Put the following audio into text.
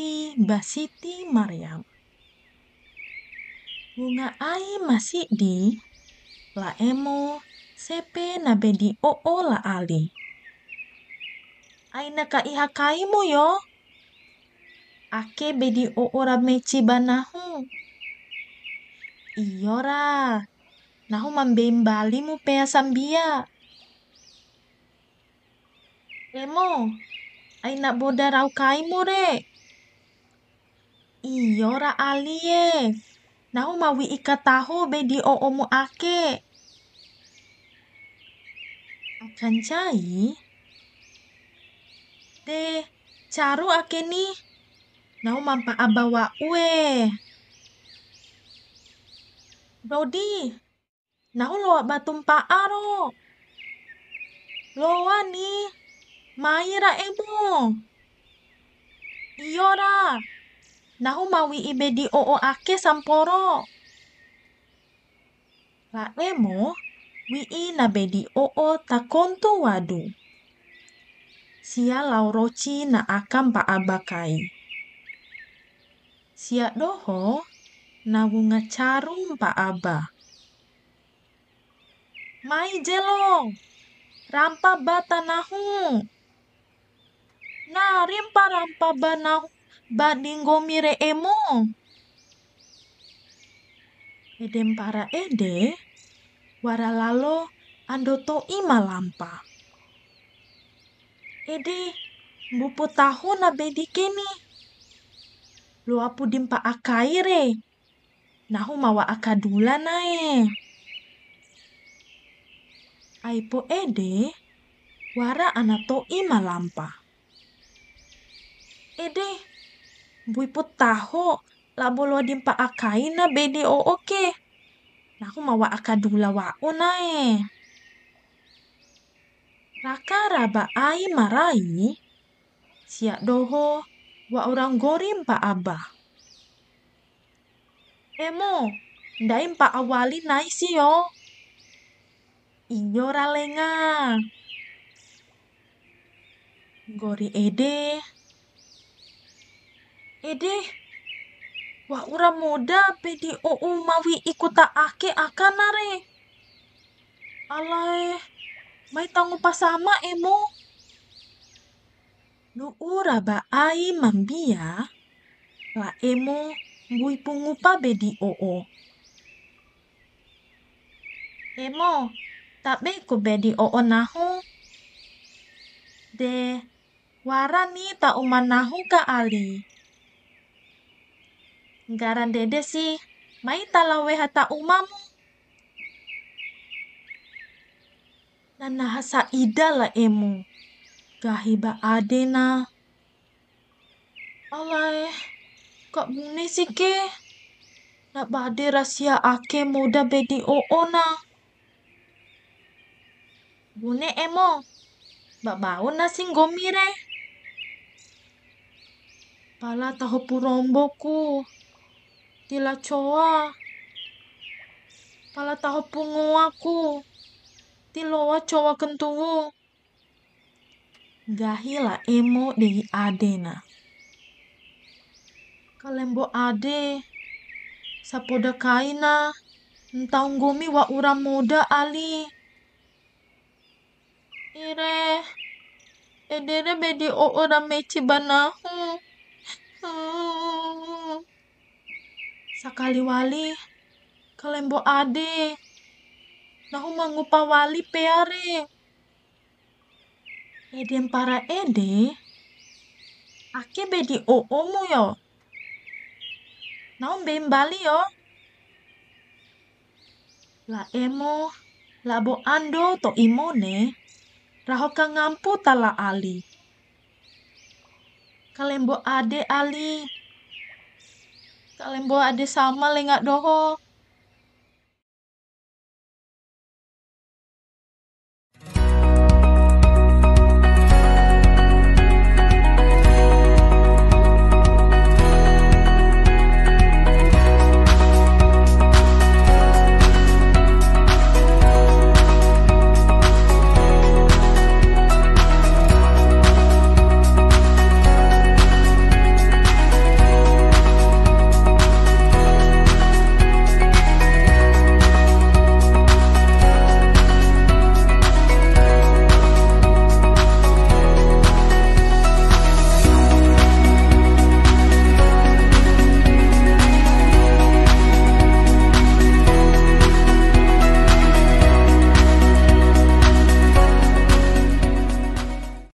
Tunti Basiti Maryam. Bunga ai masih di la emo sepe na bedi o la ali. Ai na ka iha kaimu yo. Ake bedi o ora meci banahu. Iyora. Nahu mambembali mu pea sambia. Emo, ai nak boda rau kaimu re. Iyora alie. Nahu mawi ika tahu bedi o omu ake. Akan cai. De, caru ake ni. Nahu mampa abawa ue. Brody, nahu loa batum paaro. Loa ni. Maira emo. Iyora. Nahu mawi ibedi oo ake samporo. La emo, wi na bedi oo takontu wadu. Sia lauroci na akam pa abakai. Sia doho na wunga carum pa aba. Mai jelo. Rampa bata nahu. Na rimpa rampa banahu badingo mire emo. Edem para ede, waralalo ando to ima lampa. Ede, bupu tahu na bedi keni. Lo apu dimpa akaire. Nahu mawa akadula nae. Aipo ede, wara anato ima lampa. Ede, buipu tahu labolo dimpa akaina bedi o oke. Nahu mawa akadula wa unae. Raka raba ai marai. Siak doho wa orang gorim pa aba. Emo, ndaim pa awali naisi yo. Iyo ralenga. Gori ede. Ede, Wah ura muda pedi o mawi ikuta ake akanare. Alai, mai tangu pasama emo. Nu ura ba ai mambia. La emo bui pungupa bedi o o. Emo, tabe ko bedi o o nahu. De, warani ta umanahu ka ali. Garan dede sih, mai talawe hata umamu. Nana hasa ida la emu. Gahiba adena. Alai, kak bune sih ke. Nak bade rahasia ake muda bedi o na. Bune emo. Babau nasi gomire. Pala tahu puromboku tila choa. Pala taho pungo aku. Tiloa choa kentuwu. Gahila emo di adena. Kalembo ade. Sapoda kaina. Gumi wa ura muda ali. Ire. Edere bedi o ora meci banahu. Hmm sakali wali kalembo ade. Nahu mangupa wali peare. Edem para ede ake bedi o omu yo. Nahu bembali yo. La emo labo ando to imone rahoka ngampu tala ali. Kalembo ade ali Bawa ade sama le nggak doho.